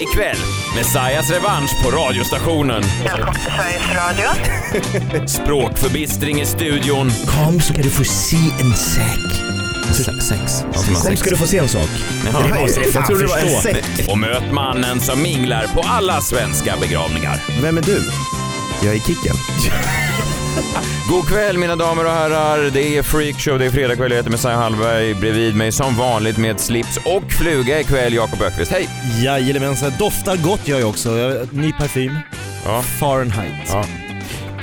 Ikväll, Messiahs revansch på radiostationen. Välkommen till Sveriges Radio. Språkförbistring i studion. Kom så ska du få se en säck. Sex. Kom ska du få se en sak. Jag trodde det var en säck. Och möt mannen som minglar på alla svenska begravningar. Vem är du? Jag är Kicken. God kväll mina damer och herrar. Det är Freakshow, det är fredagkväll. Jag heter Messiah Hallberg. Bredvid mig som vanligt med slips och fluga ikväll, Jakob Öqvist. Hej! Jajamensan, doftar gott jag också. Jag- Ny parfym. Ja. Fahrenheit. Ja.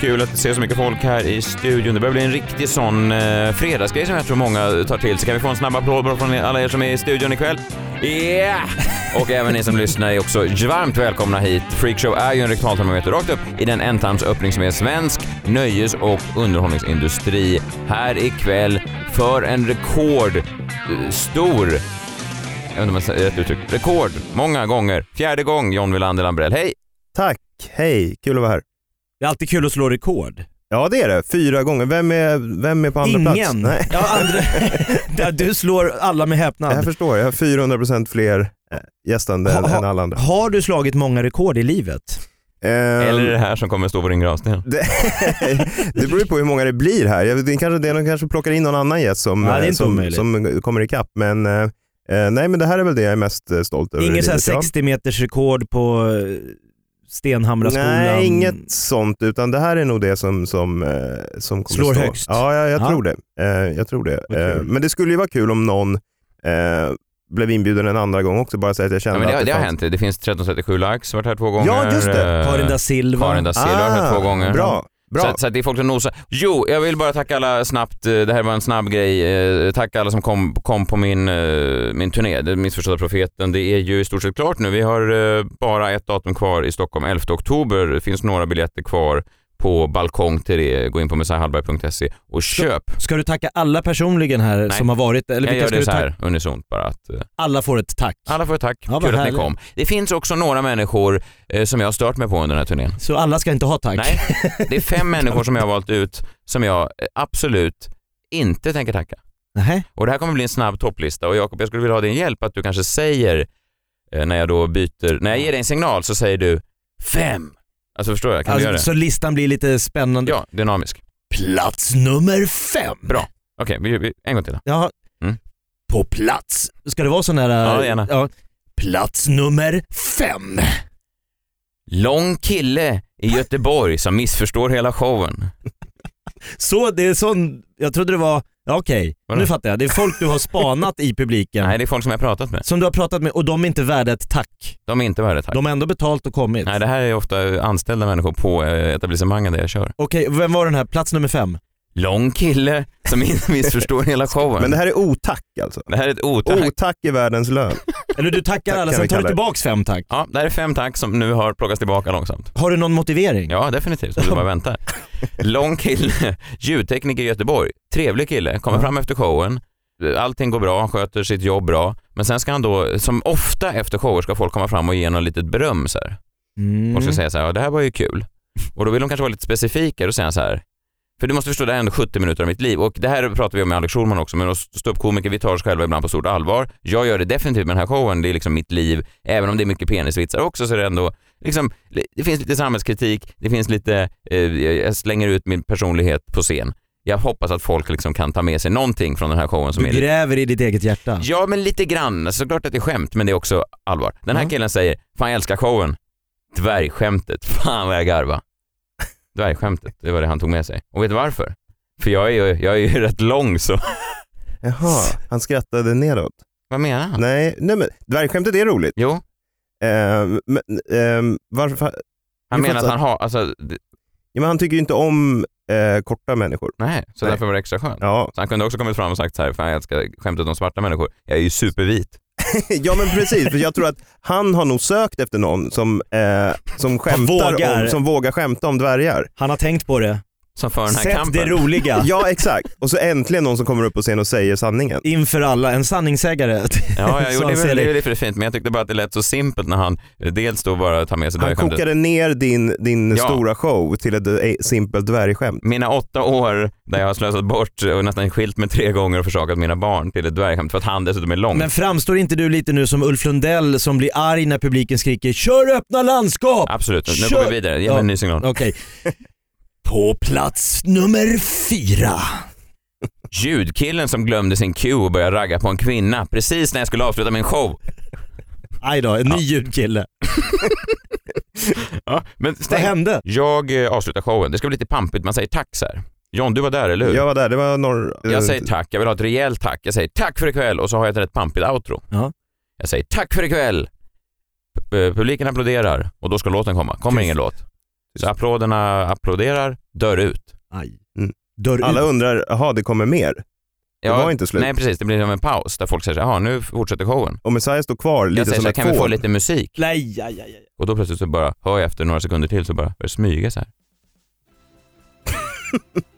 Kul att se så mycket folk här i studion. Det börjar bli en riktig sån eh, fredagsgrej som jag tror många tar till. Så kan vi få en snabb applåd från alla er som är i studion ikväll? Yeah! Och även ni som lyssnar är också varmt välkomna hit. Freakshow är ju en rektaltermometer rakt upp i den ändtarmsöppning som är svensk nöjes och underhållningsindustri. Här ikväll för en rekord eh, stor jag vet inte om jag säger rätt uttryck. Rekord, många gånger. Fjärde gång John Wilander Lambrell. Hej! Tack, hej, kul att vara här. Det är alltid kul att slå rekord. Ja det är det, fyra gånger. Vem är, vem är på andra plats? Ingen. Nej. Ja, andra... Du slår alla med Jag häpnad. förstår, jag har 400% fler eh, gästande än, Ha- än alla andra. Har du slagit många rekord i livet? Ehm, Eller är det här som kommer stå på din gravsten? det, det beror ju på hur många det blir här. Jag vet, det kanske, det de kanske plockar in någon annan gäst som, Ja, eh, som, som kommer ikapp. Men eh, eh, nej men det här är väl det jag är mest stolt över. Inget så livet, ja. 60 meters rekord på Stenhamraskolan? Nej, inget sånt, utan det här är nog det som, som, som kommer Slår stå. högst. Ja, jag, jag Ja. tror det. Jag tror det. Men det skulle ju vara kul om någon eh, blev inbjuden en andra gång också, bara så att jag Ja, kände men det, att det har fanns- hänt. Det finns 1337 likes, varit här två gånger. Ja, just det. Eh, Karin da Silva? Karin da Silva har varit här två gånger. Ah, Bra. Bra. Så, så att det är folk som nosar. Jo, jag vill bara tacka alla snabbt. eh, Det här var en snabb grej. Eh, Tacka alla som kom, kom på min, min turné, Den missförstådda profeten. Det är ju i stort sett klart nu. Vi har bara ett datum kvar i Stockholm, 11 oktober. Det finns några biljetter kvar på balkong till det. Gå in på messiahallberg.se och köp. Ska du tacka alla personligen här Nej. som har varit? Eller Jag gör det så här unisont bara att eh, Alla får ett tack. alla får ett tack. Ja, Kul att ni härligt. kom. Det finns också några människor eh, som jag har stört mig på under den här turnén. Så alla ska inte ha tack? Nej, det är fem människor som jag har valt ut som jag eh, absolut inte tänker tacka. Nähä. Och det här kommer bli en snabb topplista och Jakob, jag skulle vilja ha din hjälp att du kanske säger eh, när jag då byter, när jag ger dig en signal så säger du fem. Alltså förstår jag, kan du göra Alltså, det? så listan blir lite spännande. Ja, dynamisk. Plats nummer fem. Bra. Okej, vi, vi, en gång till då. Ja. Mm. På plats, ska det vara sån där... Ja, gärna. Plats nummer fem. Lång kille i Göteborg som missförstår hela showen. Så det är sån, jag trodde det var, ja, okej, Vadå? nu fattar jag. Det är folk du har spanat i publiken. Nej, det är folk som jag har pratat med. Som du har pratat med och de är inte värda ett tack. De är inte värda tack. De har ändå betalt och kommit. Nej, det här är ofta anställda människor på eh, etablissemangen där jag kör. Okej, vem var den här? Plats nummer fem? Lång kille som inte missförstår hela showen. Men det här är otack alltså. Det här är ett otack. Otack är världens lön. Eller du tackar Tack alla, sen tar du tillbaks fem tack. Ja, det här är fem tack som nu har plockats tillbaka långsamt. Har du någon motivering? Ja, definitivt. Så du bara väntar. Lång kille, ljudtekniker i Göteborg. Trevlig kille, kommer Ja. fram efter showen. Allting går bra, han sköter sitt jobb bra. Men sen ska han då, som ofta efter shower, ska folk komma fram och ge något litet beröm så här. Mm. Och ska säga så här, ja, det här var ju kul. Och då vill de kanske vara lite specifika, säger han så här. För du måste förstå, det här är ändå 70 minuter av mitt liv och det här pratar vi om med Alex Schulman också, men ståuppkomiker, vi tar oss själva ibland på stort allvar. Jag gör det definitivt med den här showen, det är liksom mitt liv. Även om det är mycket penisvitsar också så är det ändå, liksom, det finns lite samhällskritik, det finns lite, eh, jag slänger ut min personlighet på scen. Jag hoppas att folk liksom kan ta med sig någonting från den här showen som Du är lite gräver i ditt eget hjärta. Ja, men lite grann. Såklart att det är skämt, men det är också allvar. Den här Ja. killen säger, fan jag älskar showen. Dvärgskämtet, fan vad jag garva. Dvärgskämtet, det var det han tog med sig. Och vet du varför? För jag är ju, jag är ju rätt lång så, Jaha, han skrattade nedåt. vad menar han? Nej, nej men dvärgskämtet är roligt. Jo, Eh, men, ehm, varför, han menar att han har, alltså, ja, men han tycker ju inte om eh, korta människor. nej, så Nej. därför var det extra skönt. Ja, Så han kunde också kommit fram och sagt så här, fan jag älskar skämtet om svarta människor. Jag är ju supervit. ja men precis, för jag tror att han har nog sökt efter någon som, eh, som, skämtar vågar. Om, som vågar skämta om dvärgar. Han har tänkt på det. Som för den här Sätt kampen. det roliga. Ja exakt, och så äntligen någon som kommer upp på scen och säger sanningen. Inför alla, en sanningssägare. Ja, jag gjorde det, ser det det. är lite fint, men jag tyckte bara att det lät så simpelt när han dels då bara tar med sig Han kokade ner din, din Ja. stora show till ett eh, simpelt dvärgskämt. Mina åtta år där jag har slösat bort och nästan skilt mig tre gånger och försakat mina barn till ett dvärgskämt för att han dessutom är lång. Men framstår inte du lite nu som Ulf Lundell som blir arg när publiken skriker “Kör öppna landskap!” Absolut, nu Kör! går vi vidare. Ge mig en ny signal. Okej. På plats nummer fyra. Ljudkillen som glömde sin cue och började ragga på en kvinna precis när jag skulle avsluta min show. Aj då, en ny ljudkille. Ja, men Vad hände? Jag eh, avslutar showen. Det ska bli lite pampigt. Man säger tack så här. John, du var där, eller hur? Jag var där, det var norr... Jag säger tack, jag vill ha ett rejält tack. Jag säger tack för ikväll och så har jag ett rätt pampigt outro. Ja. Jag säger tack för ikväll. P- eh, Publiken applåderar och då ska låten komma. Kommer Tyst. ingen låt. Så applåderna applåderar, dör ut. Aj. Mm. Dörr Alla ut. undrar, jaha det kommer mer? Det var inte slut. Nej precis, det blir som en paus där folk säger jaha nu fortsätter showen. Och Messiah står kvar Jag lite säger som så här, ett kan vi få lite musik? Nej, aj, aj, aj. Och då plötsligt så bara hör jag efter några sekunder till så bara börjar smyga så här.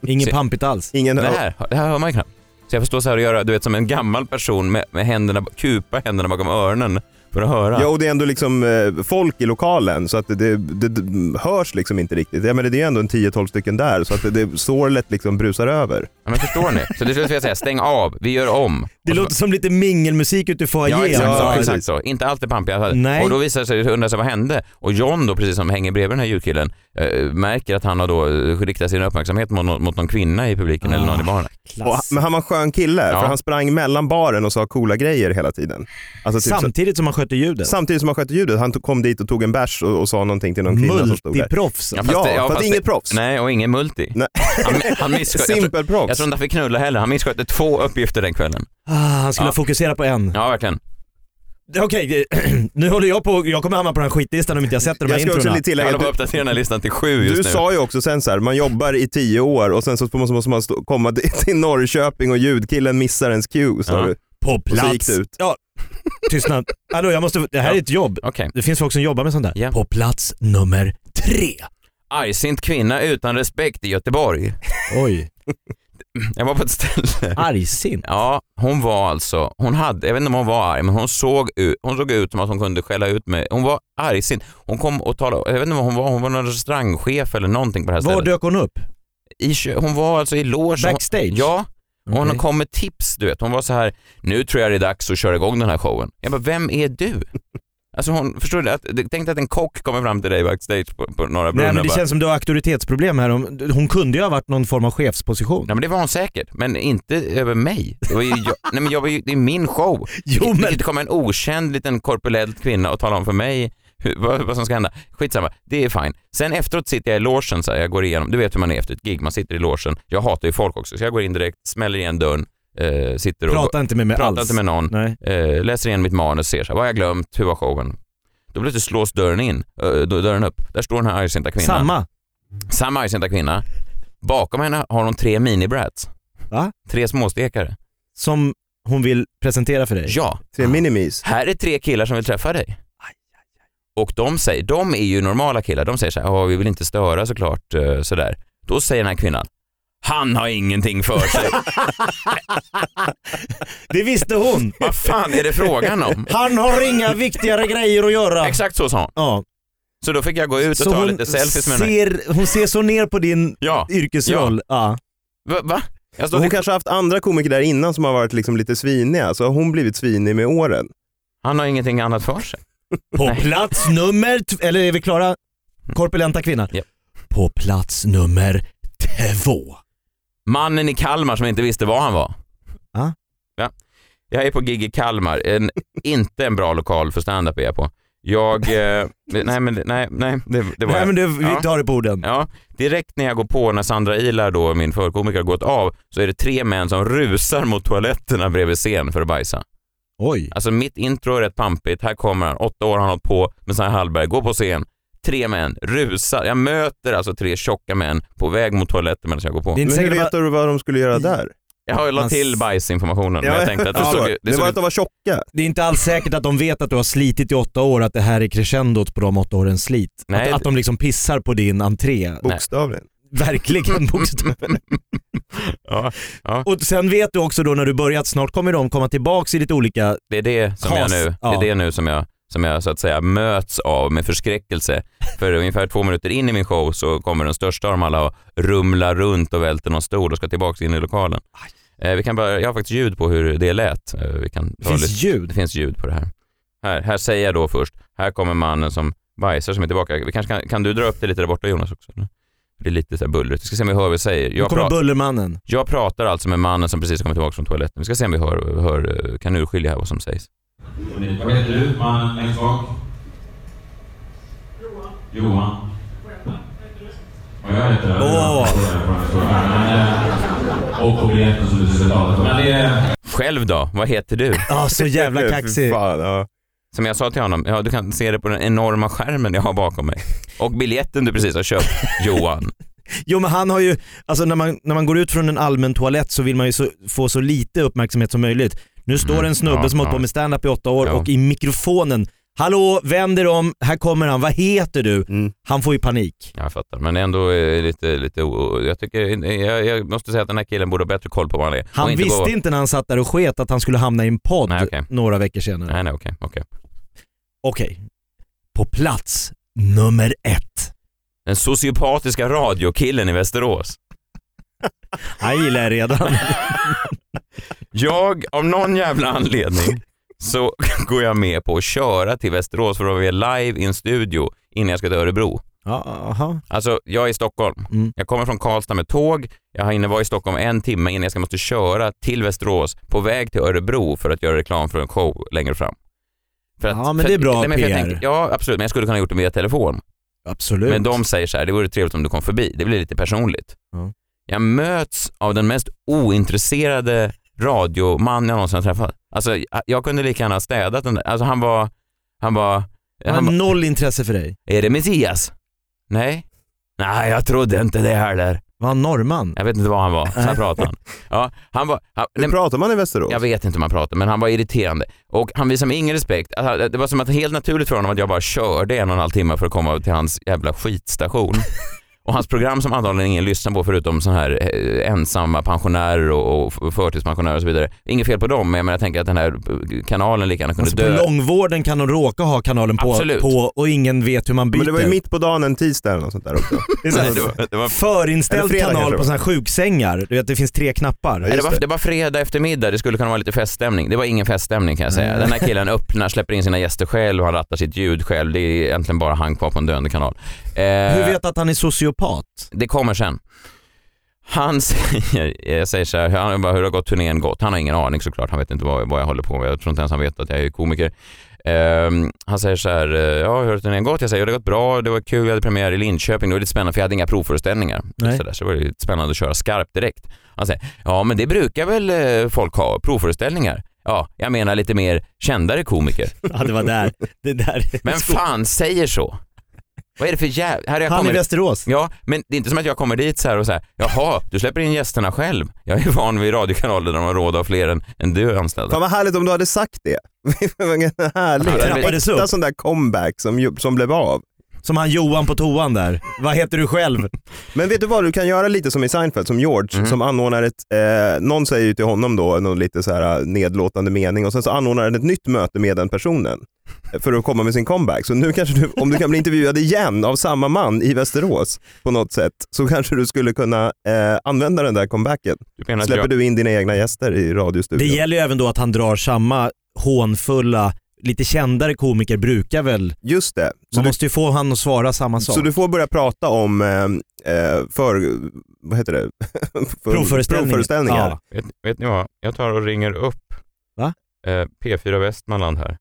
Inget pampigt alls. Ingen, Det här, det här hör man ju knappt. Så jag får stå så här och göra, du vet som en gammal person med, med händerna, kupa händerna bakom öronen för att höra. Ja, och det är ändå liksom eh, folk i lokalen så att det, det, det, hörs liksom inte riktigt. Jag menar, det är ändå en 10-12 stycken där så att det, det sorlet liksom brusar över. Ja, men förstår ni? Så det skulle jag säga, stäng av, vi gör om. Det låter som lite mingelmusik ute i foajén. Ja exakt, Ja, så, exakt så. Inte allt är pampigt. Nej. Och då visar sig, undrar sig vad hände? Och John då, precis som hänger bredvid den här ljudkillen, eh, märker att han har då eh, riktat sin uppmärksamhet mot, någon- mot någon kvinna i publiken eller någon i baren. Och, men han var en skön kille, Ja. för han sprang mellan baren och sa coola grejer hela tiden. Alltså, typ, Samtidigt som man sköter ljudet. samtidigt som han skötte ljudet. Han kom dit och tog en bärs och, och sa någonting till någon kvinna som stod där. Multiproffs. Ja, fast Ja, fast fast inget proffs. Nej, och ingen multi. Nej. Han, han missköt, jag, tror, Simpel proffs. jag tror inte han fick knulla heller. Han misskötte två uppgifter den kvällen. Ah, han skulle Ja. fokusera på en. Ja, verkligen. Okej, nu håller jag på, jag kommer hamna på den här skitlistan om inte jag sätter de här Jag ska också introna. lite Jag tillägga håller att på att du, uppdatera den här listan till sju just du nu. sa ju också sen så här, man jobbar i tio år och sen så måste måste man stå, komma till Norrköping och ljudkillen missar ens cue. Så Ja. du. På så plats. gick det ut. Ja, tystnad. Hallå, jag måste, det här Ja. är ett jobb. Okej. Det finns folk som jobbar med sånt där. Ja. På plats nummer tre. Argsint kvinna utan respekt i Göteborg. Oj. Jag var på ett ställe. Argsint. Ja, hon var alltså, hon hade, jag vet inte om hon var arg, men hon såg ut, hon såg ut som att hon kunde skälla ut mig. Hon var argsint. Hon kom och talade, jag vet inte vad hon var, hon var någon restaurangchef eller någonting på det här Var stället. dök hon upp? I, hon var alltså i logen. Backstage? Ja, och hon Okej. kom med tips, du vet. Hon var så här, nu tror jag det är dags att köra igång den här showen. Jag bara, vem är du? Alltså hon, förstår du? Att, tänk dig att en kock kommer fram till dig backstage på, på Norra Brunn Nej men det bara, känns som du har auktoritetsproblem här. Hon, hon kunde ju ha varit någon form av chefsposition. Ja men det var hon säkert, men inte över mig. Det, var ju jag, nej, men jag var ju, det är min show. Jo, men- det komma en okänd liten korpulent kvinna och tala om för mig hur, vad, vad som ska hända. Skitsamma, det är fine. Sen efteråt sitter jag i logen så här, jag går igenom, du vet hur man är efter ett gig, man sitter i logen. Jag hatar ju folk också, så jag går in direkt, smäller igen dörren, eh, sitter och Prata inte med mig pratar alls. inte med någon, Nej. eh, läser igen mitt manus, ser så här, vad har jag glömt, hur var showen? Då plötsligt slås dörren in, eh, dörren upp. Där står den här argsinta kvinnan. Samma. Samma argsinta kvinna. Bakom henne har hon tre mini-brats. Va? Tre småstekare. Som hon vill presentera för dig. Ja, Tre minimis. här är tre killar som vill träffa dig. Och de säger, de är ju normala killar, de säger så här, "Ja, vi vill inte störa såklart, eh, sådär. Då säger den här kvinnan, han har ingenting för sig. Det visste hon. Vad fan är det frågan om? Han har inga viktigare grejer att göra. Exakt så sa hon. Ja. Så då fick jag gå ut och Så ta hon lite selfies med henne. ser, hon ser så ner på din Ja, yrkesroll. Ja. va? va? Jag stod hon kanske har haft andra komiker där innan som har varit liksom lite sviniga, så har hon blivit svinig med åren. Han har ingenting annat för sig. På Nej. plats nummer, t- eller är vi klara? Korpulenta kvinna. Ja. På plats nummer två. Mannen i Kalmar som inte visste var han var. Ja. Ja. Jag är på gig i Kalmar, en, inte en bra lokal för stand-up är jag på. Jag, eh, nej men nej, nej det, det var Nej jag. men det, vi Ja. tar det på orden. Ja, direkt när jag går på, när Sandra Ilar då, min förkomiker, har gått av, så är det tre män som rusar mot toaletterna bredvid scen för att bajsa. Oj. Alltså mitt intro är rätt pampigt, här kommer han, åtta år har han hållit på med Sanna Hallberg, går på scen, tre män, rusar, jag möter alltså tre tjocka män på väg mot toaletten medan jag går på. Men hur vet du vad de skulle göra där? Jag la till bajsinformationen. men Ja, jag tänkte att det såg, det det såg var att de var tjocka. Det är inte alls säkert att de vet att du har slitit i åtta år, att det här är crescendot på de åtta årens slit. Nej, att, att de liksom pissar på din entré. Bokstavligen. Verkligen bokstavligen. ja, ja, Och sen vet du också då när du börjat, snart kommer de komma tillbaks i lite olika... det är det som jag nu, det Ja. är det nu som jag, som jag så att säga möts av med förskräckelse. För ungefär två minuter in i min show så kommer den största av dem alla och rumlar runt och välter någon stol och ska tillbaka in i lokalen. Eh, vi kan bara, jag har faktiskt ljud på hur det lät. Eh, vi kan Det finns lite- ljud. Det finns ljud på det här. Här, här säger jag då först, här kommer mannen som bajsar som är tillbaka. Vi kanske kan, kan du dra upp det lite där borta Jonas också? Eller? Det är lite så här bullrigt. Vi ska se om vi hör vad vi säger. Nu Jag, kommer pra- Bullermannen. jag pratar alltså med mannen som precis kommit tillbaka från toaletten. Vi ska se om vi hör, hör kan urskilja här vad som sägs. Vad heter du, mannen längst bak? Johan. Johan. Och jag heter... Åh. Och på biljetten som du skulle tala Men det är... Själv då? Vad heter du? Ja, så jävla kaxig. Fan, ja. Som jag sa till honom, ja du kan se det på den enorma skärmen jag har bakom mig. Och biljetten du precis har köpt, Johan. Jo men han har ju, alltså när man, när man går ut från en allmän toalett så vill man ju så, få så lite uppmärksamhet som möjligt. Nu står en snubbe ja, som har hållit ja. på med stand-up i åtta år Ja. och i mikrofonen, hallå, vänd er om, här kommer han, vad heter du? Mm. Han får ju panik. Jag fattar, men ändå eh, lite, lite jag tycker, jag, jag måste säga att den här killen borde ha bättre koll på vad han är. Han inte visste gå... inte när han satt där och sket att han skulle hamna i en podd Nej, okej. några veckor senare. Nej, nej, okej, okej. Okej, på plats nummer ett. Den sociopatiska radiokillen i Västerås. Han gillar redan. Jag, av någon jävla anledning, så går jag med på att köra till Västerås för att vara live i en studio innan jag ska till Örebro. Ja, aha. Alltså, jag är i Stockholm. Mm. Jag kommer från Karlstad med tåg. Jag har hinner vara i Stockholm en timme innan jag ska måste köra till Västerås på väg till Örebro för att göra reklam för en show längre fram. För Ja, men det är bra för PR. tänker- ja, absolut. Men jag skulle kunna ha gjort det via telefon. Absolut. Men de säger så här, det vore trevligt om du kom förbi. Det blir lite personligt. Ja. Jag möts av den mest ointresserade radioman jag någonsin har träffat. Alltså, jag- kunde lika gärna ha städat den där. Alltså han var, han var, Han han har noll intresse för dig. är det Messias? Nej. Nej, jag trodde inte det heller. Var han norrman? Jag vet inte vad han var, så här pratade han. Ja, han var, han, Hur nej, pratar man i Västerås? jag vet inte hur man pratar, men han var irriterande. Och han visade mig ingen respekt. Alltså, Det var som att helt naturligt för honom att jag bara körde en och en halv timme för att komma till hans jävla skitstation. Och hans program som antagligen ingen lyssnar på förutom så här eh, ensamma pensionärer och, och förtidspensionärer och så vidare. Inget fel på dem, men jag tänker att den här eh, kanalen lika gärna kunde Alltså på dö. långvården kan de råka ha kanalen på, på och ingen vet hur man byter. Men det var ju mitt på dagen en tisdag eller något sånt där också. Det så här, Nej, det var, det var förinställd fredag kanal på sådana här sjuksängar. Du vet det finns tre knappar. Nej, det, var, det var fredag eftermiddag, det skulle kunna vara lite feststämning. Det var ingen feststämning kan jag säga. Den här killen öppnar, släpper in sina gäster själv, han rattar sitt ljud själv. Det är egentligen bara han kvar på en döende kanal. Eh, Hur vet du att han är sociopat? Det kommer sen. Han säger, jag säger så här, han bara, hur har gått turnén gått? Han har ingen aning såklart, han vet inte vad, vad jag håller på med. Jag tror inte ens han vet att jag är komiker. Ehm, han säger så här, eh, ja hur har turnén gått? Jag säger, ja, det har gått bra, det var kul, jag hade premiär i Linköping, det var lite spännande för jag hade inga provföreställningar. Nej. Så, där, så det var lite spännande att köra skarpt direkt. Han säger, ja men det brukar väl eh, folk ha, provföreställningar? Ja, jag menar lite mer kändare komiker. Ja det var där. Det där. Men fan säger så? Vad är det för jävla... Här har jag Han i kommit... Västerås. Ja, men det är inte som att jag kommer dit så här och så här, jaha, du släpper in gästerna själv. Jag är van vid radiokanaler där de har råd ha fler än, än du anställda. Fan vad härligt om du hade sagt det. Vilken härlig, äkta sån där comeback som, som blev av. Som han Johan på toan där. Vad heter du själv? Men vet du vad, du kan göra lite som i Seinfeld, som George, Mhm. som anordnar ett, eh, någon säger ju till honom då någon lite så här nedlåtande mening och sen så anordnar han ett nytt möte med den personen eh, för att komma med sin comeback. Så nu kanske du, om du kan bli intervjuad igen av samma man i Västerås på något sätt, så kanske du skulle kunna eh, använda den där comebacken. Släpper jag, du in dina egna gäster i Det radiostudion? gäller ju även då att han drar samma hånfulla, lite kändare komiker brukar väl, Just det. Så man du, måste ju få han att svara samma sak. så du får börja prata om eh, eh, för, vad heter det? för, Provföreställningar. provföreställningar. Ja. vet, vet ni vad, jag tar och ringer upp Va? Eh, P4 Västmanland här.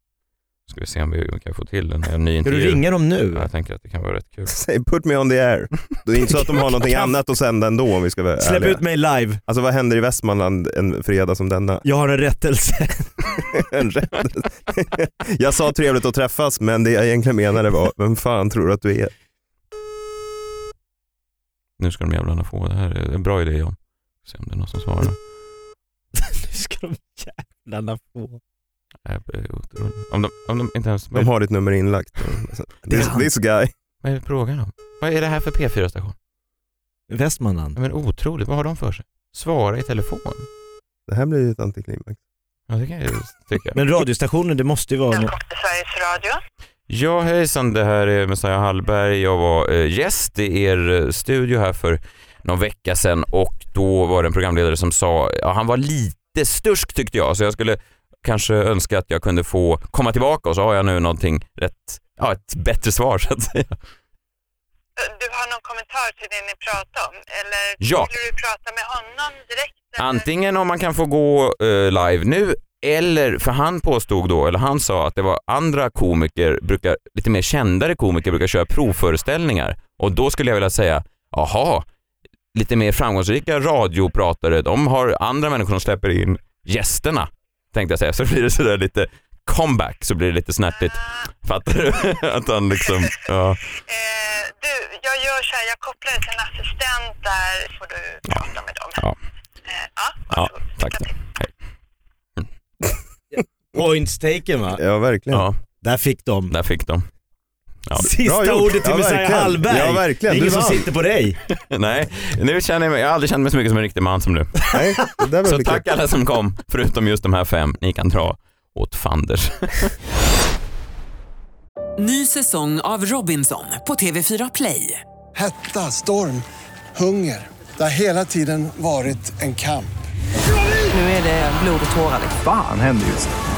Ska vi se om vi kan få till en, en ny Ska du intervju. ringa dem Ja, nu? jag tänker att det kan vara rätt kul. Säg put me on the air. Det är inte så att de har någonting annat att sända ändå om vi ska vara Släpp ärliga. ut mig live, Alltså vad händer i Västmanland en fredag som denna? jag har en rättelse. En rätt- jag sa trevligt att träffas men det jag egentligen menade var, vem fan tror du att du är? Nu ska de jävlarna få det här. är en bra idé John. Se om det är någon som svarar. ska de jävlarna få? Blir otrolig. Om de, om de inte ens... De har ditt nummer inlagt. This, this guy. Vad är det frågan om? Vad är det här för P4-station? Västmanland. Men otroligt, vad har de för sig? Svara i telefon? Det här blir ju ett antiklimax. Ja, det kan jag tycka. Men radiostationen, det måste ju vara... Välkommen till Sveriges Radio. Ja hejsan, det här är Messiah Hallberg. Jag var eh, gäst i er eh, studio här för någon vecka sedan och då var det en programledare som sa, ja han var lite stursk tyckte jag, så jag skulle kanske önska att jag kunde få komma tillbaka och så har jag nu någonting rätt, ja ett bättre svar så att säga. Du har någon kommentar till det ni pratar om? Eller Ja. vill du prata med honom direkt? eller? Antingen om man kan få gå eh, live nu eller, för han påstod då, eller han sa att det var andra komiker, brukar, lite mer kändare komiker brukar köra provföreställningar och då skulle jag vilja säga, aha, lite mer framgångsrika radiopratare, de har andra människor som släpper in gästerna, tänkte jag säga. Så blir det sådär lite comeback, så blir det lite snärtigt. Fattar du? att han liksom, ja. Eh, du, jag gör så här, jag kopplar dig till en assistent där får du prata med dem. Ja. Eh, ja, Ja, tack. Hej. Points taken va? Ja, verkligen. Ja, Där fick de. där fick de. Ja. Sista ordet till Ja, Messiah. Hallberg. Ja, verkligen. Det är ingen Du som sitter på dig. Nej, nu känner jag mig, jag har aldrig känt mig så mycket som en riktig man som nu. Nej, det där var Så tack kul. alla som kom, förutom just de här fem. Ni kan dra åt fanders. Ny säsong av Robinson på TV4 Play. Hetta, storm, hunger. Det har hela tiden varit en kamp. Nu är det blod och tårar. Fan händer just nu.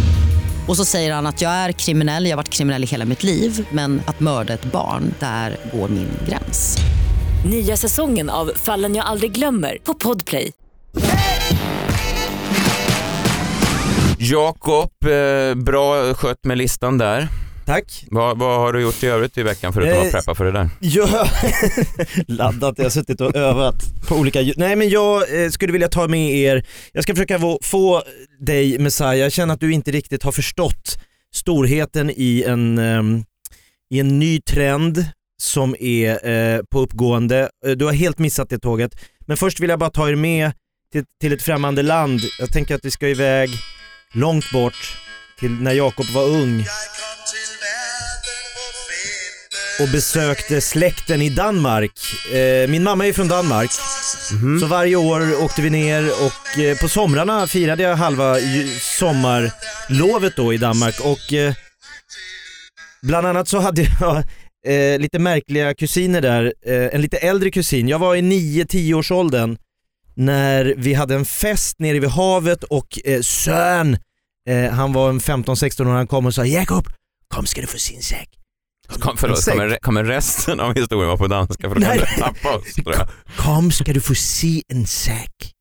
Och så säger han att jag är kriminell, jag har varit kriminell i hela mitt liv men att mörda ett barn, där går min gräns. Nya säsongen av Fallen jag aldrig glömmer på Podplay. Jakob, eh, bra skött med listan där. Tack. Vad, vad har du gjort i övrigt i veckan förutom Eh, att preppa för det där? Jag laddat, jag har suttit och övat på olika ljud. Nej men jag eh, skulle vilja ta med er, jag ska försöka få, få dig Messiah, jag känner att du inte riktigt har förstått storheten i en, ehm, i en ny trend som är eh, på uppgående. Eh, Du har helt missat det tåget. Men först vill jag bara ta er med till, till ett främmande land. Jag tänker att vi ska iväg långt bort till när Jakob var ung och besökte släkten i Danmark. Eh, min mamma är från Danmark, så varje år åkte vi ner och eh, på somrarna firade jag halva sommarlovet då i Danmark och eh, bland annat så hade jag lite märkliga kusiner där, en lite äldre kusin. Jag var i 9-10 års åldern när vi hade en fest nere vid havet och eh, Sön, han var en 15-16 år, han kom och sa Jakob, kom ska du få sin säck. Kom, förlåt, kommer, kommer resten av historien vara på danska för då kan vi tappa oss tror jag. Kom ska du få se en säck.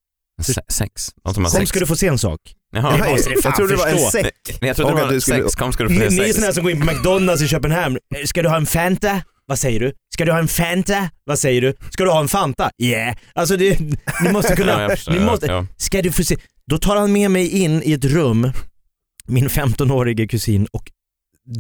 Se- Sex? Någon som har Kom sex? ska du få se en sak. Jaha, fan Jag trodde det var en säck. Nej, jag trodde det var du skulle- sex. Kom ska du få se ni är såna här som går in på McDonalds i Köpenhamn. Ska du ha en Fanta? Vad säger du? Ska du ha en Fanta? Vad säger du? Ska du ha en Fanta? Yeah. Alltså det, ni måste Ja, kunna, jag förstår. ni måste, Ja. ska du få se. Då tar han med mig in i ett rum, min 15-årige kusin, och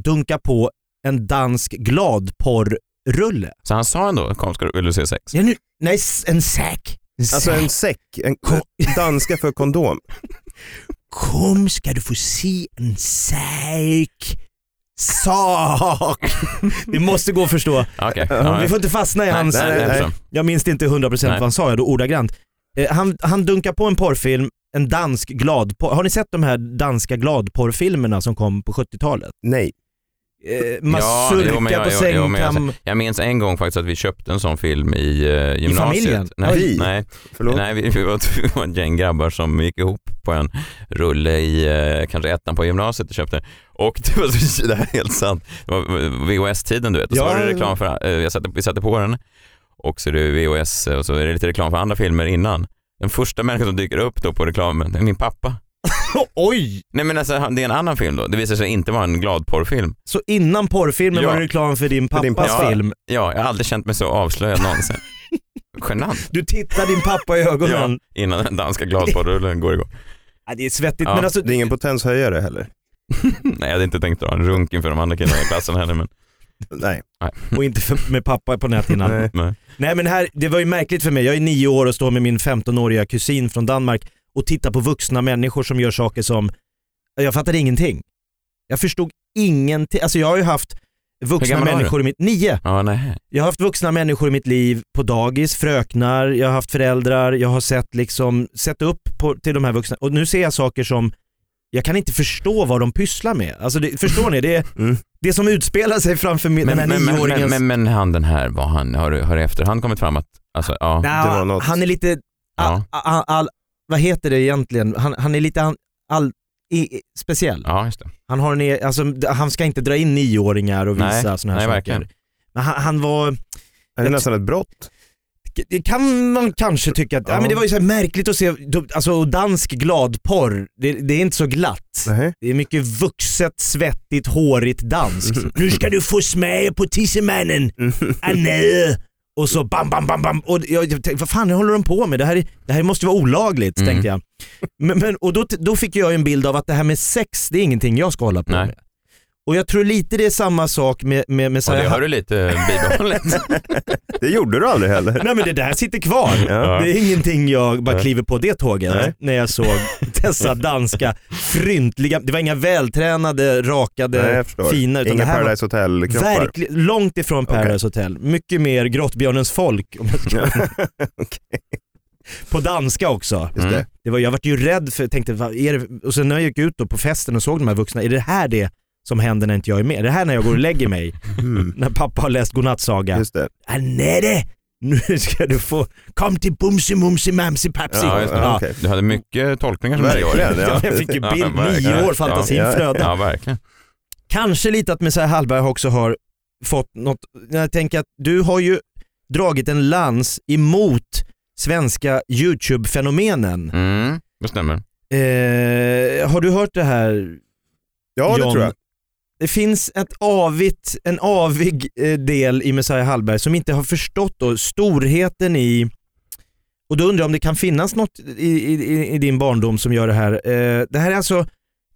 dunkar på en dansk gladporrrulle. Så han sa ändå, kom ska du, vill du se sex? Ja, nu, nej, en säck. En Alltså en säck. en danska för kondom. Kom ska du få se en säck. Sak. Det måste gå att förstå. Okej. Vi får inte fastna i hans... nej, nej, nej. jag förstår. Jag minns inte 100% Nej. vad han sa jag då ordagrant. Eh, han, han dunkar på en porrfilm, en dansk gladporr. Har ni sett de här danska gladporrfilmerna som kom på 70-talet? Nej. Eh, Mazurka men jag- på men jag- sängkam. Jag minns en gång faktiskt att vi köpte en sån film i uh, gymnasiet. familjen? Nej, Vi? nej, Förlåt. nej vi, vi, var, vi var ett gäng grabbar som gick ihop på en rulle i uh, kanske ettan på gymnasiet och köpte. Och det var så, det här är helt sant, det var VHS-tiden du vet. Och så Ja. var det reklam för, eh, jag satte, vi satte på den och så är det VHS och så är det lite reklam för andra filmer innan. Den första människan som dyker upp då på reklamen, det är min pappa. Oj! Nej men alltså det är en annan film då. Det visar sig inte vara en glad porrfilm. Så innan porrfilmen Ja. var det reklam för din pappas din pappa. film. Ja, jag har aldrig känt mig så avslöjad någonsin. Genant. Du tittar din pappa i ögonen. Ja, innan den danska gladporrrullen går igång. Ja, det är svettigt Ja. men alltså, Det är ingen potenshöjare heller. Nej, jag hade inte tänkt dra en runk inför de andra killarna i klassen heller men... Nej. och inte för, med pappa på näthinnan. Nej. Nej. Nej. men här, det var ju märkligt för mig. Jag är nio år och står med min 15-åriga kusin från Danmark och tittar på vuxna människor som gör saker som, jag fattade ingenting. Jag förstod ingenting. Alltså jag har ju haft vuxna människor i mitt, nio. Ja, nej. Jag har haft vuxna människor i mitt liv på dagis, fröknar, jag har haft föräldrar, jag har sett liksom, sett upp på, till de här vuxna och nu ser jag saker som jag kan inte förstå vad de pysslar med. Alltså det, förstår ni? Det, är- Mm. det som utspelar sig framför Men, den här men, men, nioåringens... men, men, men han den här, var han, har, har i efterhand kommit fram att, alltså ja. Nja, det var något- Han är lite, Ja. all, all, all, vad heter det egentligen? Han, han är lite all, all, i, speciell. Ja, just det. Han, har en, e- alltså, han ska inte dra in nioåringar och visa sådana här nej, saker. verkligen. Men han, han var, Är det nästan ett brott? det kan man kanske tycka att, ja. Ja. men det var ju så här märkligt att se, alltså dansk gladporr, det, det är inte så glatt. Nej. Det är mycket vuxet, svettigt, hårigt danskt. nu ska du få smaka på tissemannen, Anne. Och så bam, bam, bam, bam. Och jag, jag tänkte, vad fan håller de på med? Det här, är, det här måste vara olagligt, Mm. tänkte jag. Men, men, och då, då fick jag en bild av att det här med sex, det är ingenting jag ska hålla på Nej. med. Och jag tror lite det är samma sak med, med, med så det här- har du lite bibehållet. Det gjorde du aldrig heller. Nej men det där sitter kvar. Ja. Det är ingenting jag bara kliver på det tåget Nej. när jag såg dessa danska fryntliga, det var inga vältränade, rakade, Nej, fina utan Inga det här Paradise Hotel-kroppar. var verkligen långt ifrån Paradise Hotel. Mycket mer Grottbjörnens folk. Om jag ska. På danska också. Just det. Det var, jag vart ju rädd för, tänkte, vad är det? och sen när jag gick ut då på festen och såg de här vuxna, är det här det som händer när inte jag är med? Det här när jag går och lägger mig? Mm. När pappa har läst godnattsaga? Just det. Annette, nu ska du få, kom till Bumsi Mumsi Mamsi Papsi. Ja, just det. Ja, okej. Du hade mycket tolkningar som Verkligen, nioåring. ja. Jag fick ju Ja, bild, verkligen. nio år, fantasin Ja, ja. flödade. Ja, verkligen. Kanske lite att Messiah Hallberg också har fått något, jag tänker att du har ju dragit en lans emot svenska YouTube-fenomenen. Mm, det stämmer. Eh, har du hört det här Ja, det John? tror jag. Det finns ett avigt, en avig eh, del i Messiah Hallberg som inte har förstått då storheten i, och då undrar jag om det kan finnas något i, i, i din barndom som gör det här. Eh, det här är alltså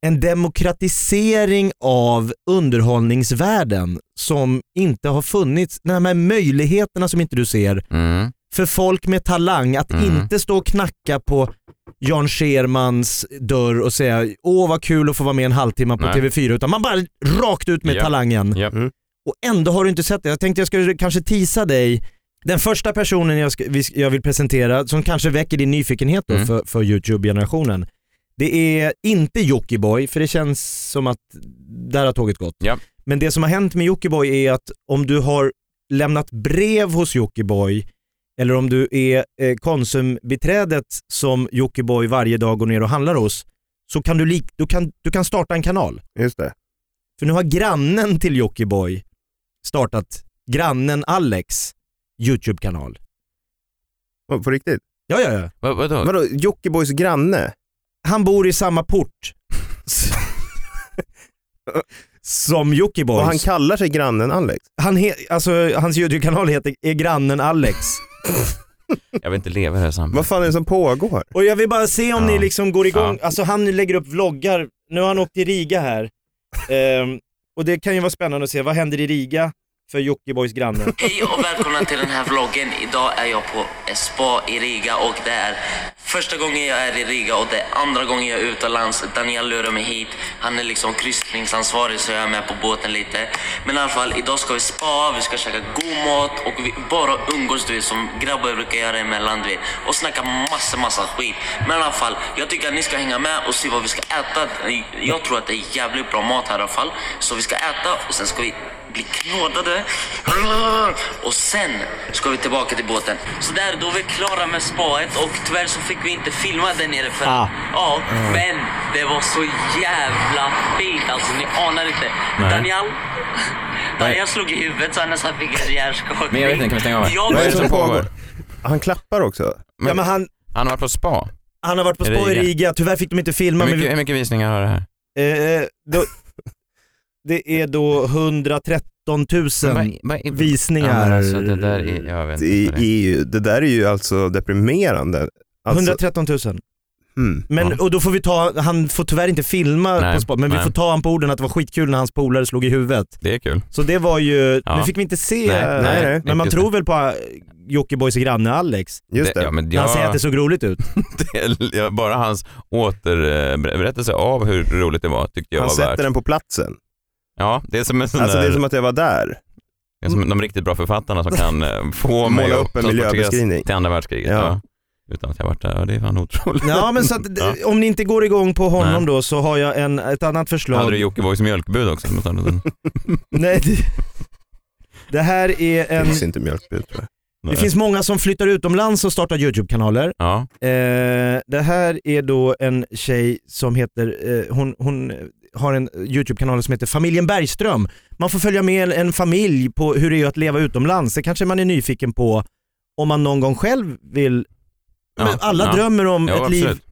en demokratisering av underhållningsvärlden som inte har funnits, de här möjligheterna som inte du ser Mm för folk med talang att Mm. inte stå och knacka på Jan Schermans dörr och säga åh vad kul att få vara med en halvtimme på Nej. TV4 utan man bara rakt ut med Ja. talangen. Ja. Mm. Och ändå har du inte sett det. Jag tänkte jag skulle kanske tisa dig. Den första personen jag, ska, jag vill presentera som kanske väcker din nyfikenhet då Mm. för, för YouTube-generationen. Det är inte Jockiboi för det känns som att där har tåget gått. Ja. Men det som har hänt med Jockiboi är att om du har lämnat brev hos Jockiboi eller om du är eh, konsumbiträdet som Jockiboi varje dag går ner och handlar hos så kan du, lik, du, kan, du kan starta en kanal. Just det. För nu har grannen till Jockiboi startat, grannen Alex YouTube-kanal. Oh, på riktigt? Ja, ja, ja. Vad, vadå? Vadå, Jockibois granne? Han bor i samma port som Jockiboi. Och han kallar sig grannen Alex? han he, alltså, hans YouTube-kanal heter Är grannen Alex. Jag vill inte leva i det här samhället. Vad fan är det som pågår? Och jag vill bara se om Ja. ni liksom går igång, Ja. alltså han lägger upp vloggar, nu har han åkt till Riga här. Ehm, och det kan ju vara spännande att se, vad händer i Riga för Jockibois granne? Hej och välkomna till den här vloggen. Idag är jag på ett spa i Riga och det är första gången jag är i Riga och det är andra gången jag är utomlands. Daniel lurar mig hit. Han är liksom kryssningsansvarig så jag är med på båten lite. Men i alla fall, idag ska vi spa, vi ska käka god mat och vi bara umgås du vet som grabbar brukar göra emellan du vet. Och snacka massa, massa skit. Men i alla fall, jag tycker att ni ska hänga med och se vad vi ska äta. Jag tror att det är jävligt bra mat här i alla fall. Så vi ska äta och sen ska vi bli knådade. Och sen ska vi tillbaka till båten. Så där, då är vi klara med spaet och tyvärr så fick vi inte filma där nere för Ah. Ja, men det var så jävla fint alltså, ni anar inte. Nej. Daniel, Daniel slog i huvudet så han nästan fick en hjärnskakning. Men jag vet inte, kan vi stänga av? Jag Vad är det som pågår? Han klappar också? Ja, men han, Han har varit på spa. Han har varit på Spa i Riga. Tyvärr fick de inte filma Hur men mycket, hur vi, mycket visningar har det här? eh, då, Det är då 113 000 Men vad- vad- visningar. Ja, alltså, det där är, jag vet Det, inte. det där är ju alltså deprimerande. Alltså, 113 000. mm. Men, Ja. och då får vi ta, han får tyvärr inte filma Nej, på spa, men vi nej. får ta han på orden att det var skitkul när hans polare slog i huvudet. Det är kul. Så det var ju, Ja. nu fick vi inte se, Nej, nej, nej, men man tror det. väl på äh, Jockibois granne Alex? Just det. Ja, men När han säger att jag, det såg roligt ut. det, jag, bara hans återberättelse av hur roligt det var tyckte jag Han var sätter värt. den på platsen. Ja, det är som en sån Alltså där, det är som att jag var där. det är som de riktigt bra författarna som kan eh, få mig Måla att upp en transporteras miljöbeskrivning. till andra världskriget. Ja. Ja. Utan att jag varit där. Ja, det är fan otroligt. Ja men så att, Ja. om ni inte går igång på honom Nej. då så har jag en, ett annat förslag. Hade du Jockibois mjölkbud också? Nej, det, det här är Det en, finns inte mjölkbud tror jag. det finns många som flyttar utomlands och startar YouTube-kanaler. Ja, Eh, det här är då en tjej som heter, eh, hon, hon har en YouTube-kanal som heter Familjen Bergström. Man får följa med en familj på hur det är att leva utomlands. Det kanske man är nyfiken på om man någon gång själv vill. Ja, Men alla ja. drömmer om Jo, ett liv. absolut.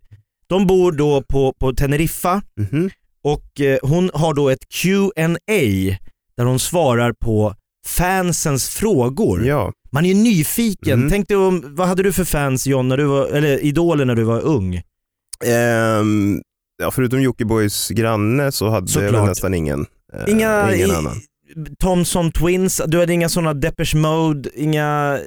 De bor då på, på Teneriffa Mhm. och eh, hon har då ett Q&A där hon svarar på fansens frågor. Ja. Man är nyfiken. Mm. Tänk dig om, vad hade du för fans John, när du var, eller idoler när du var ung? Ehm, ja, förutom Jockibois granne så hade jag väl Såklart. nästan ingen. eh, Inga ingen i- annan. Thomson Twins, du hade inga sådana Depeche Mode, inga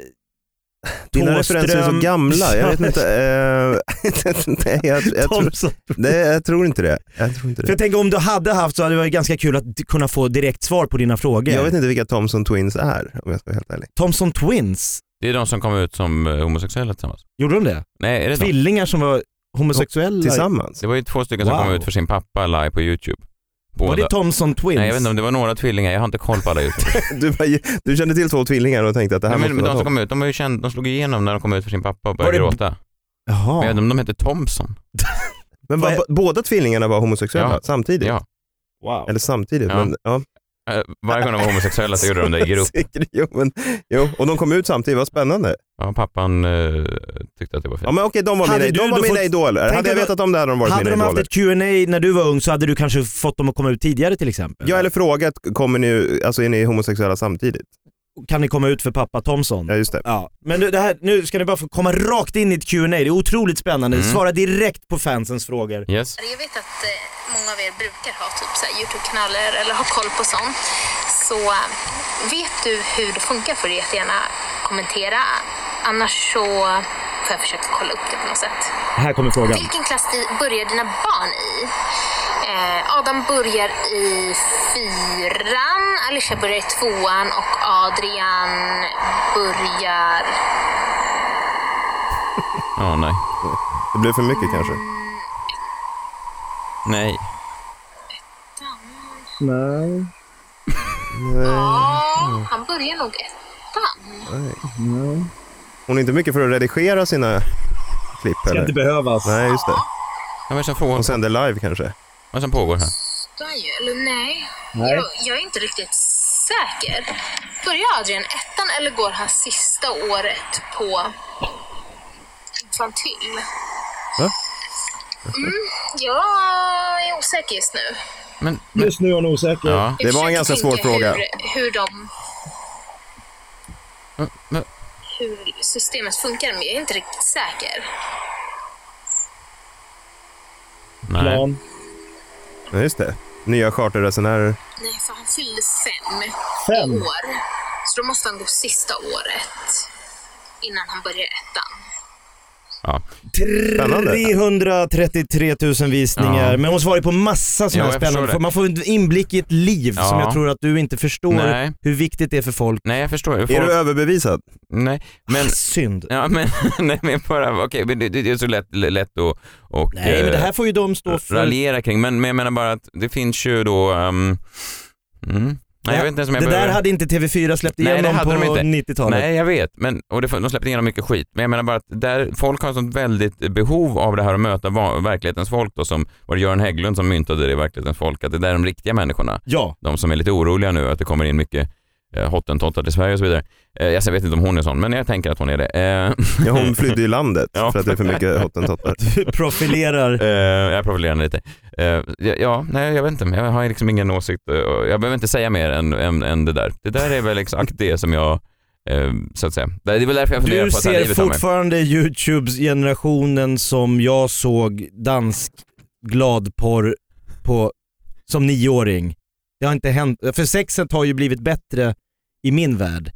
Dina referenser är så gamla, jag vet inte. eh, nej, jag, jag, tror, nej, jag tror inte det. Jag tror inte För det. jag tänker om du hade haft så hade det varit ganska kul att kunna få direkt svar på dina frågor. Jag vet inte vilka Thomson Twins är om jag ska vara helt ärlig. Thomson Twins, det är de som kom ut som eh, homosexuella tillsammans. gjorde de det? Nej, är det de? Tvillingar som var homosexuella? Tillsammans? Det var ju två stycken som Wow. kom ut för sin pappa live på YouTube. Båda. Var det Thomson Twins? Nej, jag vet inte om det var några tvillingar, jag har inte koll på alla YouTube. Du, du kände till två tvillingar och tänkte att det här Nej, men, men de vara som kom ut, de var ju kända, de slog igenom när de kom ut för sin pappa och Var började det- gråta. Jaha. Men jag vet inte om de hette Thompson. Men var, båda tvillingarna var homosexuella Ja. samtidigt? Ja. Wow. Eller samtidigt? Ja. Men, ja. Eh, Varje gång de var homosexuella så gjorde de det i grupp. Säkert, jo, men, jo, och de kom ut samtidigt, vad spännande. Ja, pappan eh, tyckte att det var Ja fint. men okej, de var Hade mina, de var mina fått- idoler. Tänk Hade jag om- vetat om det hade de varit Hade mina de haft idoler. ett Q&A när du var ung så hade du kanske fått dem att komma ut tidigare till exempel. Ja eller frågat, kommer ni, alltså är ni homosexuella samtidigt? Kan ni komma ut för pappa Thomson? Ja just det. Ja, men nu, det här, nu ska ni bara få komma rakt in i ett Q&A. det är otroligt spännande. Mm. Svara direkt på fansens frågor. Yes. Jag vet att eh, många av er brukar ha typ så Youtube-kanaler eller ha koll på sånt. Så eh, vet du hur det funkar får du jättegärna kommentera. Annars så får jag försöka kolla upp det på något sätt. Här kommer frågan. Vilken klass börjar dina barn i? Eh, Adam börjar i fyran, Alicia börjar i tvåan och Adrian börjar... Ja, nej. Det blev för mycket kanske. Nej. Nej. Ja, han börjar nog ettan. Hon är inte mycket för att redigera sina klipp Ska eller? inte behövas. Nej just det. Ja, det som pågår, Hon sänder live kanske. Vad som pågår här? Eller nej. Nej. Jag, jag är inte riktigt säker. Börjar Adrian ettan eller går han sista året på infantil? Va? Mm, jag är osäker just nu. Men, men Just nu är hon osäker. ja. Det var en ganska svår fråga. Hur, hur, de, men- men- hur systemet funkar, men jag är inte riktigt säker. Nej. Plan. Ja, just det. Nya charterresenärer. Nej, för han fyllde fem, Fem? i år. Så då måste han gå sista året innan han börjar ettan. Ja. Spännande. 333 000 visningar, Ja. men hon svarar på massa sådana Ja, här spännande. Man får en inblick i ett liv som Ja. jag tror att du inte förstår Nej. hur viktigt det är för folk. Nej, jag förstår. Är Folk- du överbevisad? Nej, men... Synd. Ja, men, nej, men bara, okej, men det, det är så lätt, lätt att och, Nej, men det här eh, får ju de stå för. raljera kring. Men, men jag menar bara att det finns ju då... ehm, mm, nej, jag vet inte ens om jag det behöver... där hade inte TV4 släppt Nej, igenom på de inte. 90-talet. Nej, jag vet. Men, och det, de släppte igenom mycket skit. Men jag menar bara att där, folk har ett sånt väldigt behov av det här att möta va, verklighetens folk då, som var det Göran Hägglund som myntade det, verklighetens folk, att det där är de riktiga människorna. Ja. De som är lite oroliga nu att det kommer in mycket hottentottar i Sverige och så vidare. Eh, jag vet inte om hon är sån, men jag tänker att hon är det. Eh, Ja, hon flydde i landet Ja. för att det är för mycket hottentottar. Du profilerar. Eh, jag profilerar lite. Eh, ja, nej jag vet inte, jag har liksom ingen åsikt. eh, Jag behöver inte säga mer än, än, än det där. Det där är väl exakt det som jag, eh, så att säga. Det är väl därför jag funderar Du på att ta ser livet av mig. fortfarande Youtubes generationen som jag såg dansk gladporr på, som nioåring. Det har inte hänt, för sexet har ju blivit bättre i min värld.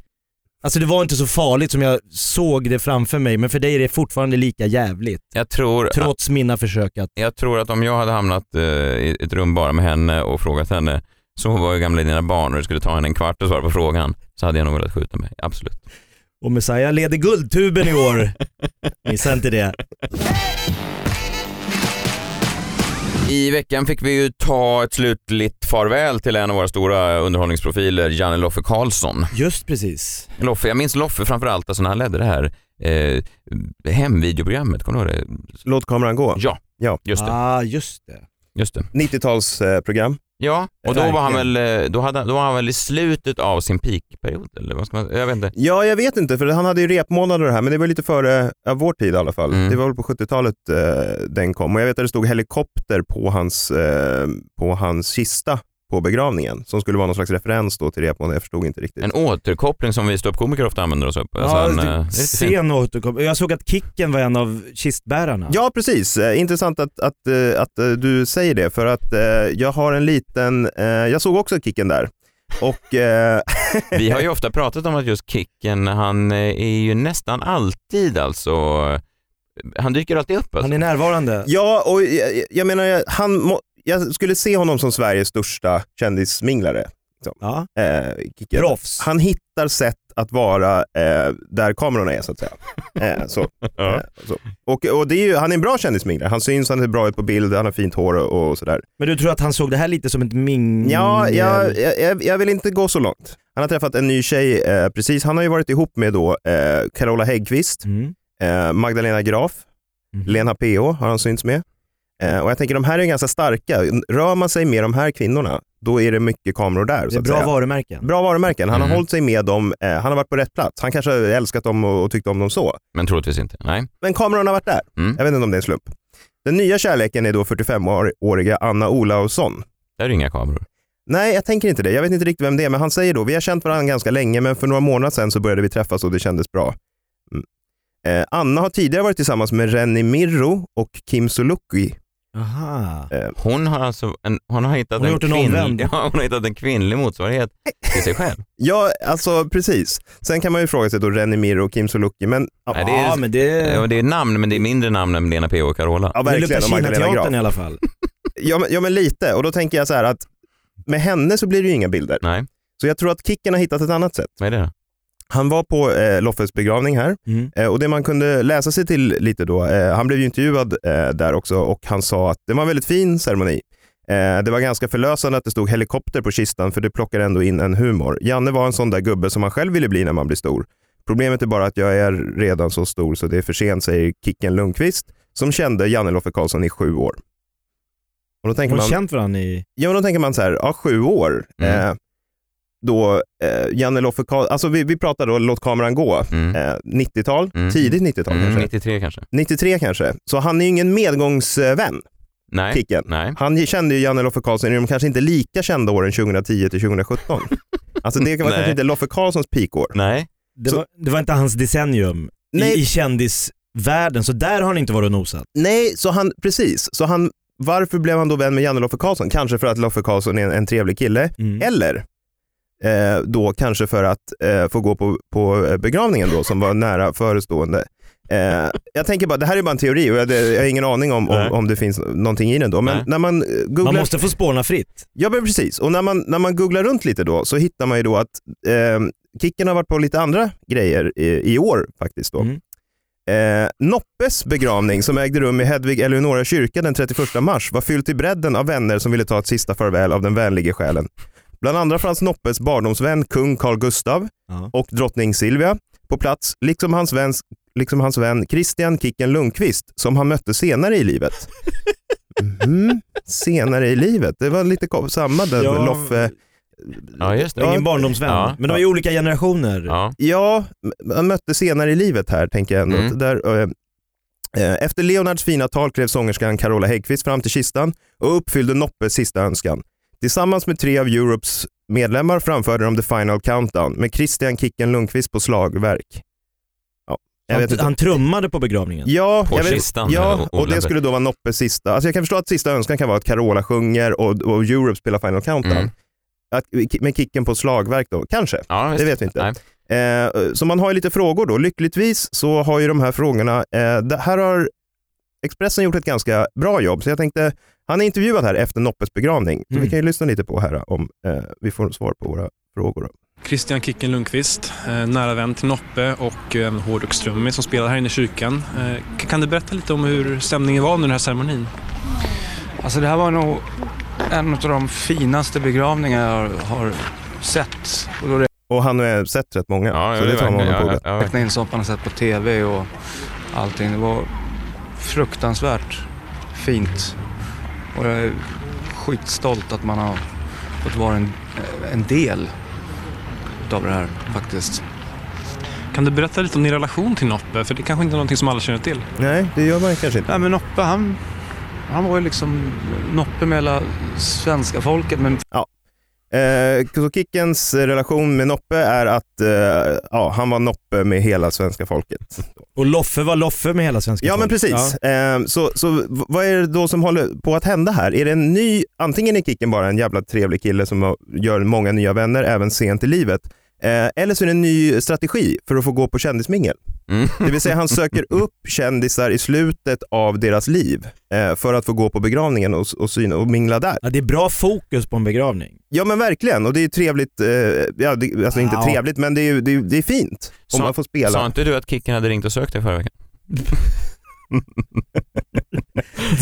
Alltså det var inte så farligt som jag såg det framför mig, men för dig är det fortfarande lika jävligt. Jag tror, Trots mina försök att... jag tror att om jag hade hamnat eh, i ett rum bara med henne och frågat henne, så var ju gamla dina barn och det skulle ta henne en kvart att svara på frågan, så hade jag nog velat skjuta mig. Absolut. Och Messiah leder Guldtuben i år. Missa inte det. I veckan fick vi ju ta ett slutligt farväl till en av våra stora underhållningsprofiler, Janne Loffe Karlsson. Just precis. Loffe, jag minns Loffe framförallt alltså när han ledde det här eh, hemvideoprogrammet, kommer du ihåg det? Låt kameran gå. Ja, Ja. just det. Ah, just det. Just det. 90-talsprogram. Ja, och då var, han väl, eh, då, hade, då var han väl i slutet av sin peakperiod, eller vad ska man Jag vet inte. Ja, jag vet inte, för han hade ju repmånader och det här, men det var lite före ja, vår tid i alla fall. Mm. Det var väl på 70-talet eh, den kom. Och jag vet att det stod helikopter på hans, eh, på hans kista på begravningen, som skulle vara någon slags referens då till repmånaden. Jag förstod inte riktigt. En återkoppling som vi ståuppkomiker ofta använder oss av. Alltså Ja, en, det- eh, fint. sen återkom. Jag såg att Kicken var en av kistbärarna. Ja, precis. Eh, intressant att, att, eh, att du säger det, för att jag har en liten... Jag såg också Kicken där. Och... Vi har ju ofta pratat om att just Kicken, han är ju nästan alltid alltså, han dyker alltid upp alltså. Han är närvarande. Ja, och jag, jag menar, han jag skulle se honom som Sveriges största kändissminglare. Liksom. Ja. Eh. Proffs. Han hittar sätt att vara eh, där kamerorna är så att säga. Eh, så. Ja. Eh, så. Och, och det är ju, han är en bra kändissminglare. Han syns, han ser bra ut på bild, han har fint hår och, och sådär. Men du tror att han såg det här lite som ett mingel? Ja, jag, jag, jag vill inte gå så långt. Han har träffat en ny tjej eh, precis. Han har ju varit ihop med då eh, Carola Häggkvist, Mm. eh, Magdalena Graf, Mhm. Lena PH har han synts med. Eh, och jag tänker de här är ganska starka. Rör man sig med de här kvinnorna, då är det mycket kameror där. Det är bra säga. varumärken. Bra varumärken. Han Mm. har hållit sig med dem, eh, han har varit på rätt plats. Han kanske har älskat dem och, och tyckt om dem så. Men troligtvis inte. Nej. Men kamerorna har varit där. Mm. Jag vet inte om det är en slump. Den nya kärleken är då 45-åriga Anna Olausson. Där är det inga kameror. Nej, jag tänker inte det. Jag vet inte riktigt vem det är, men han säger då, vi har känt varandra ganska länge, men för några månader sedan så började vi träffas och det kändes bra. Mm. Eh, Anna har tidigare varit tillsammans med Renny Mirro och Kim Sulocki. Aha. Eh, Hon har alltså en, hon har hittat Hon har en, en kvinn- omvänd. ja, hon har hittat en kvinnlig motsvarighet till sig själv. ja, alltså precis. Sen kan man ju fråga sig då Renny Mirro och Kim Sulocki, men Nej, det är- Ja, men det... Ja, det är namn, men det är mindre namn än Lena P och Carola. ja verkligen. Och Magdalena Kina-teatern i alla fall. Ja, men, ja, men lite. Och då tänker jag så här att med henne så blir det ju inga bilder. Nej, Så jag tror att Kicken har hittat ett annat sätt. vad är det då? Han var på eh, Loffes begravning här Mm. eh, och det man kunde läsa sig till lite då, eh, han blev ju intervjuad eh, där också och han sa att det var en väldigt fin ceremoni. Eh, det var ganska förlösande att det stod helikopter på kistan för det plockar ändå in en humor. Janne var en sån där gubbe som man själv ville bli när man blir stor. Problemet är bara att jag är redan så stor så det är för sent, säger Kicken Lundqvist som kände Janne Loffe Karlsson i sju år. Och då tänker Hon man, känt varandra i... Ja, men då tänker man så här, ja, sju år. Mm. Då eh, Janne Loffe alltså vi, vi pratar då Låt kameran gå, Mm. eh, 90-tal, Mm. tidigt 90-tal Mm, kanske. 93 kanske? 93 kanske. Så han är ju ingen medgångsvän, Nej. Kicken. Nej. Han kände ju Janne Loffe Karlsson i de kanske inte lika kända åren 2010 till 2017. alltså det var kanske inte Loffe Karlssons peakår. Nej. Det, Så- var, det var inte hans decennium Nej. i, i kändisvärlden, så där har han inte varit och nosat. Nej, så han, precis. Så han, varför blev han då vän med Janne Loffe Karlsson? Kanske för att Loffe Karlsson är en, en trevlig kille. Mm. Eller eh, då kanske för att eh, få gå på, på eh, begravningen då som var nära förestående. Eh, jag tänker bara, det här är bara en teori och jag, det, jag har ingen aning om, om, om det finns någonting i den då. Men Nej. när man eh, googlar... Man måste få spåna fritt. Ja men precis, och när man, när man googlar runt lite då så hittar man ju då att eh, Kicken har varit på lite andra grejer i, i år faktiskt. Då. Mm. Eh, Noppes begravning som ägde rum i Hedvig Eleonora kyrka den 31 mars var fyllt i bredden av vänner som ville ta ett sista farväl av den vänlige själen. Bland andra fanns Noppes barndomsvän kung Carl Gustav Ja. och drottning Silvia på plats, liksom hans, vän, liksom hans vän Christian Kicken Lundqvist som han mötte senare i livet. Mhm, Senare i livet, det var lite samma där Ja. Loffe Ja, just det. Ingen barndomsvän. Ja. Men de är ju olika generationer. Ja. Ja, man mötte senare i livet här tänker jag ändå. Mm. Där, eh, eh, efter Leonards fina tal klev sångerskan Carola Häggkvist fram till kistan och uppfyllde Noppes sista önskan. Tillsammans med tre av Europes medlemmar framförde de The Final Countdown med Christian Kicken Lundqvist på slagverk. Ja, jag Han, vet inte. han trummade på begravningen. Ja, På jag vet, kistan, ja och det skulle då vara Noppes sista. Alltså jag kan förstå att sista önskan kan vara att Carola sjunger och, och Europe spelar Final Countdown. Mm. Att, med Kicken på slagverk då, kanske. Ja. Det vet vi inte. Nej. Eh, så man har ju lite frågor då. Lyckligtvis så har ju de här frågorna, eh, det här har Expressen gjort ett ganska bra jobb. Så jag tänkte, han är intervjuad här efter Noppes begravning. Så Mm. vi kan ju lyssna lite på här om eh, vi får svar på våra frågor. Christian Kicken Lundqvist, eh, nära vän till Noppe och eh, hårdrockstrummis som spelar här inne i kyrkan. Eh, kan du berätta lite om hur stämningen var under den här ceremonin? Alltså det här var nog en av de finaste begravningar jag har sett. Och då Och han har sett rätt många, Ja, så det det tar man honom på ordet. ja, ja. räkna in sånt man har sett på TV och allting. Det var fruktansvärt fint. Och jag är skitstolt att man har fått vara en, en del utav det här faktiskt. Kan du berätta lite om din relation till Noppe? För det kanske inte är någonting som alla känner till. Nej, det gör man kanske inte. Nej men Noppe han, han var ju liksom Noppe med hela svenska folket. Men Eh, så Kickens relation med Noppe är att eh, ja, han var Noppe med hela svenska folket. Och Loffe var Loffe med hela svenska Ja men folket. precis. Eh, så, så vad är det då som håller på att hända här? Är det en ny, antingen är Kicken bara en jävla trevlig kille som gör många nya vänner även sent i livet. Eh, eller så är det en ny strategi för att få gå på kändismingel. Mm. Det vill säga han söker upp kändisar i slutet av deras liv eh, för att få gå på begravningen och, och, syna, och mingla där. Ja, det är bra fokus på en begravning. Ja men verkligen och det är trevligt, eh, ja, det, alltså inte Ja. trevligt men det är, det är, det är fint om Sa- man får spela. Sa inte du att Kicken hade ringt och sökt dig förra veckan?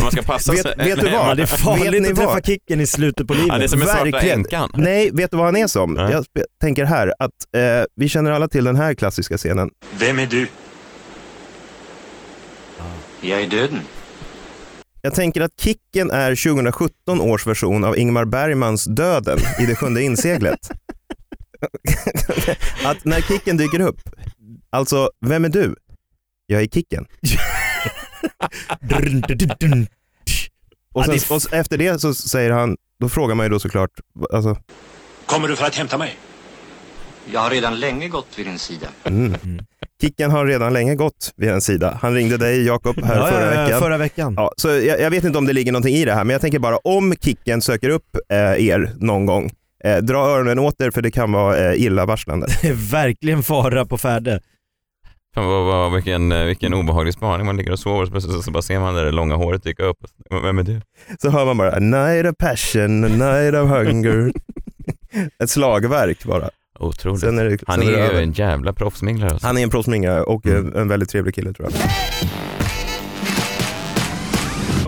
Man ska passa Vet- sig. vet du vad? Ja, det är Vet farligt att träffa vad? Kicken i slutet på livet. Ja, det är som en svarta Verkligen. änkan. Nej, vet du vad han är som? Nej. Jag tänker här att eh, vi känner alla till den här klassiska scenen. Vem är du? Jag är döden. Jag tänker att Kicken är 2017 års version av Ingmar Bergmans Döden i Det sjunde inseglet. att när Kicken dyker upp, alltså vem är du? Jag är Kicken. Och, sen, och efter det så säger han, då frågar man ju då såklart, alltså, Kommer du för att hämta mig? Jag har redan länge gått vid din sida. mm. Kicken har redan länge gått vid en sida. Han ringde dig Jakob här Ja, förra ja, ja, veckan. förra veckan. Ja, så jag, jag vet inte om det ligger någonting i det här, men jag tänker bara om Kicken söker upp eh, er någon gång, eh, dra öronen åt er för det kan vara eh, illavarslande. Det är verkligen fara på färde. Fan, vad, vad, vilken, eh, vilken obehaglig spaning. Man ligger och sover och så, så bara ser man det där långa håret dyka upp. Vem är du? Så hör man bara a night of passion, a night of hunger. Ett slagverk bara. Otroligt. Är det, Han är det ju en jävla proffsminglare. Alltså. Han är en proffsminglare och Mm. en, en väldigt trevlig kille tror jag.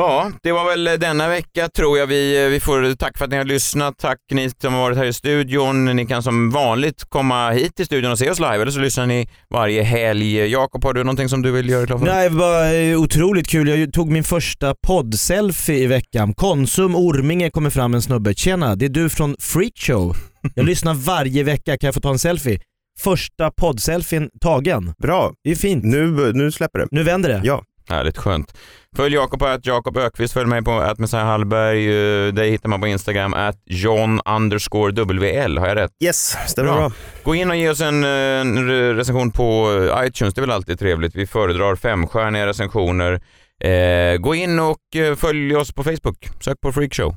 Ja, det var väl denna vecka tror jag. Vi, vi får tack för att ni har lyssnat. Tack ni som har varit här i studion. Ni kan som vanligt komma hit till studion och se oss live eller så lyssnar ni varje helg. Jakob, har du någonting som du vill göra reklam för? Nej, det var eh, otroligt kul. Jag tog min första podd-selfie i veckan. Konsum Orminge kommer fram en snubbe. Tjena, det är du från Freakshow. Jag lyssnar varje vecka, kan jag få ta en selfie? Första podd-selfien tagen. Bra, Det är fint. nu, nu släpper det. Nu vänder det. Ja. Härligt skönt. Följ Jakob på att Jakob Ökvist, följ mig på att Messiah Hallberg. eh, Dig hittar man på Instagram, att John underscore WL. Har jag rätt? Yes, stämmer Bra. bra. Gå in och ge oss en, eh, en re- recension på eh, iTunes, det är väl alltid trevligt. Vi föredrar femstjärniga recensioner. Eh, gå in och följ oss på Facebook. Sök på Freakshow.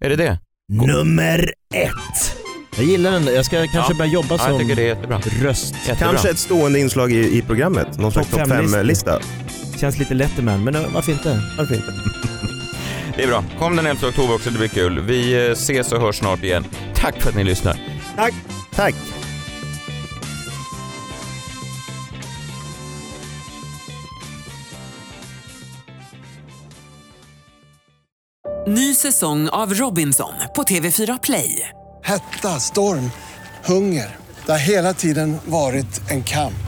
Är det det? Nummer ett. Jag gillar den. Jag ska kanske Ja. börja jobba Ja, som jag tycker det är jättebra. röst. Jättebra. Kanske ett stående inslag i, i programmet, någon slags Topp fem-lista. Känns lite Letterman, men eh, varför inte? Varför inte? Det är bra. Kom den 11 oktober också, det blir kul. Vi eh, ses och hörs snart igen. Tack för att ni lyssnar. Tack. Tack. Ny säsong av Robinson på TV4 Play. Hetta, storm, hunger. Det har hela tiden varit en kamp.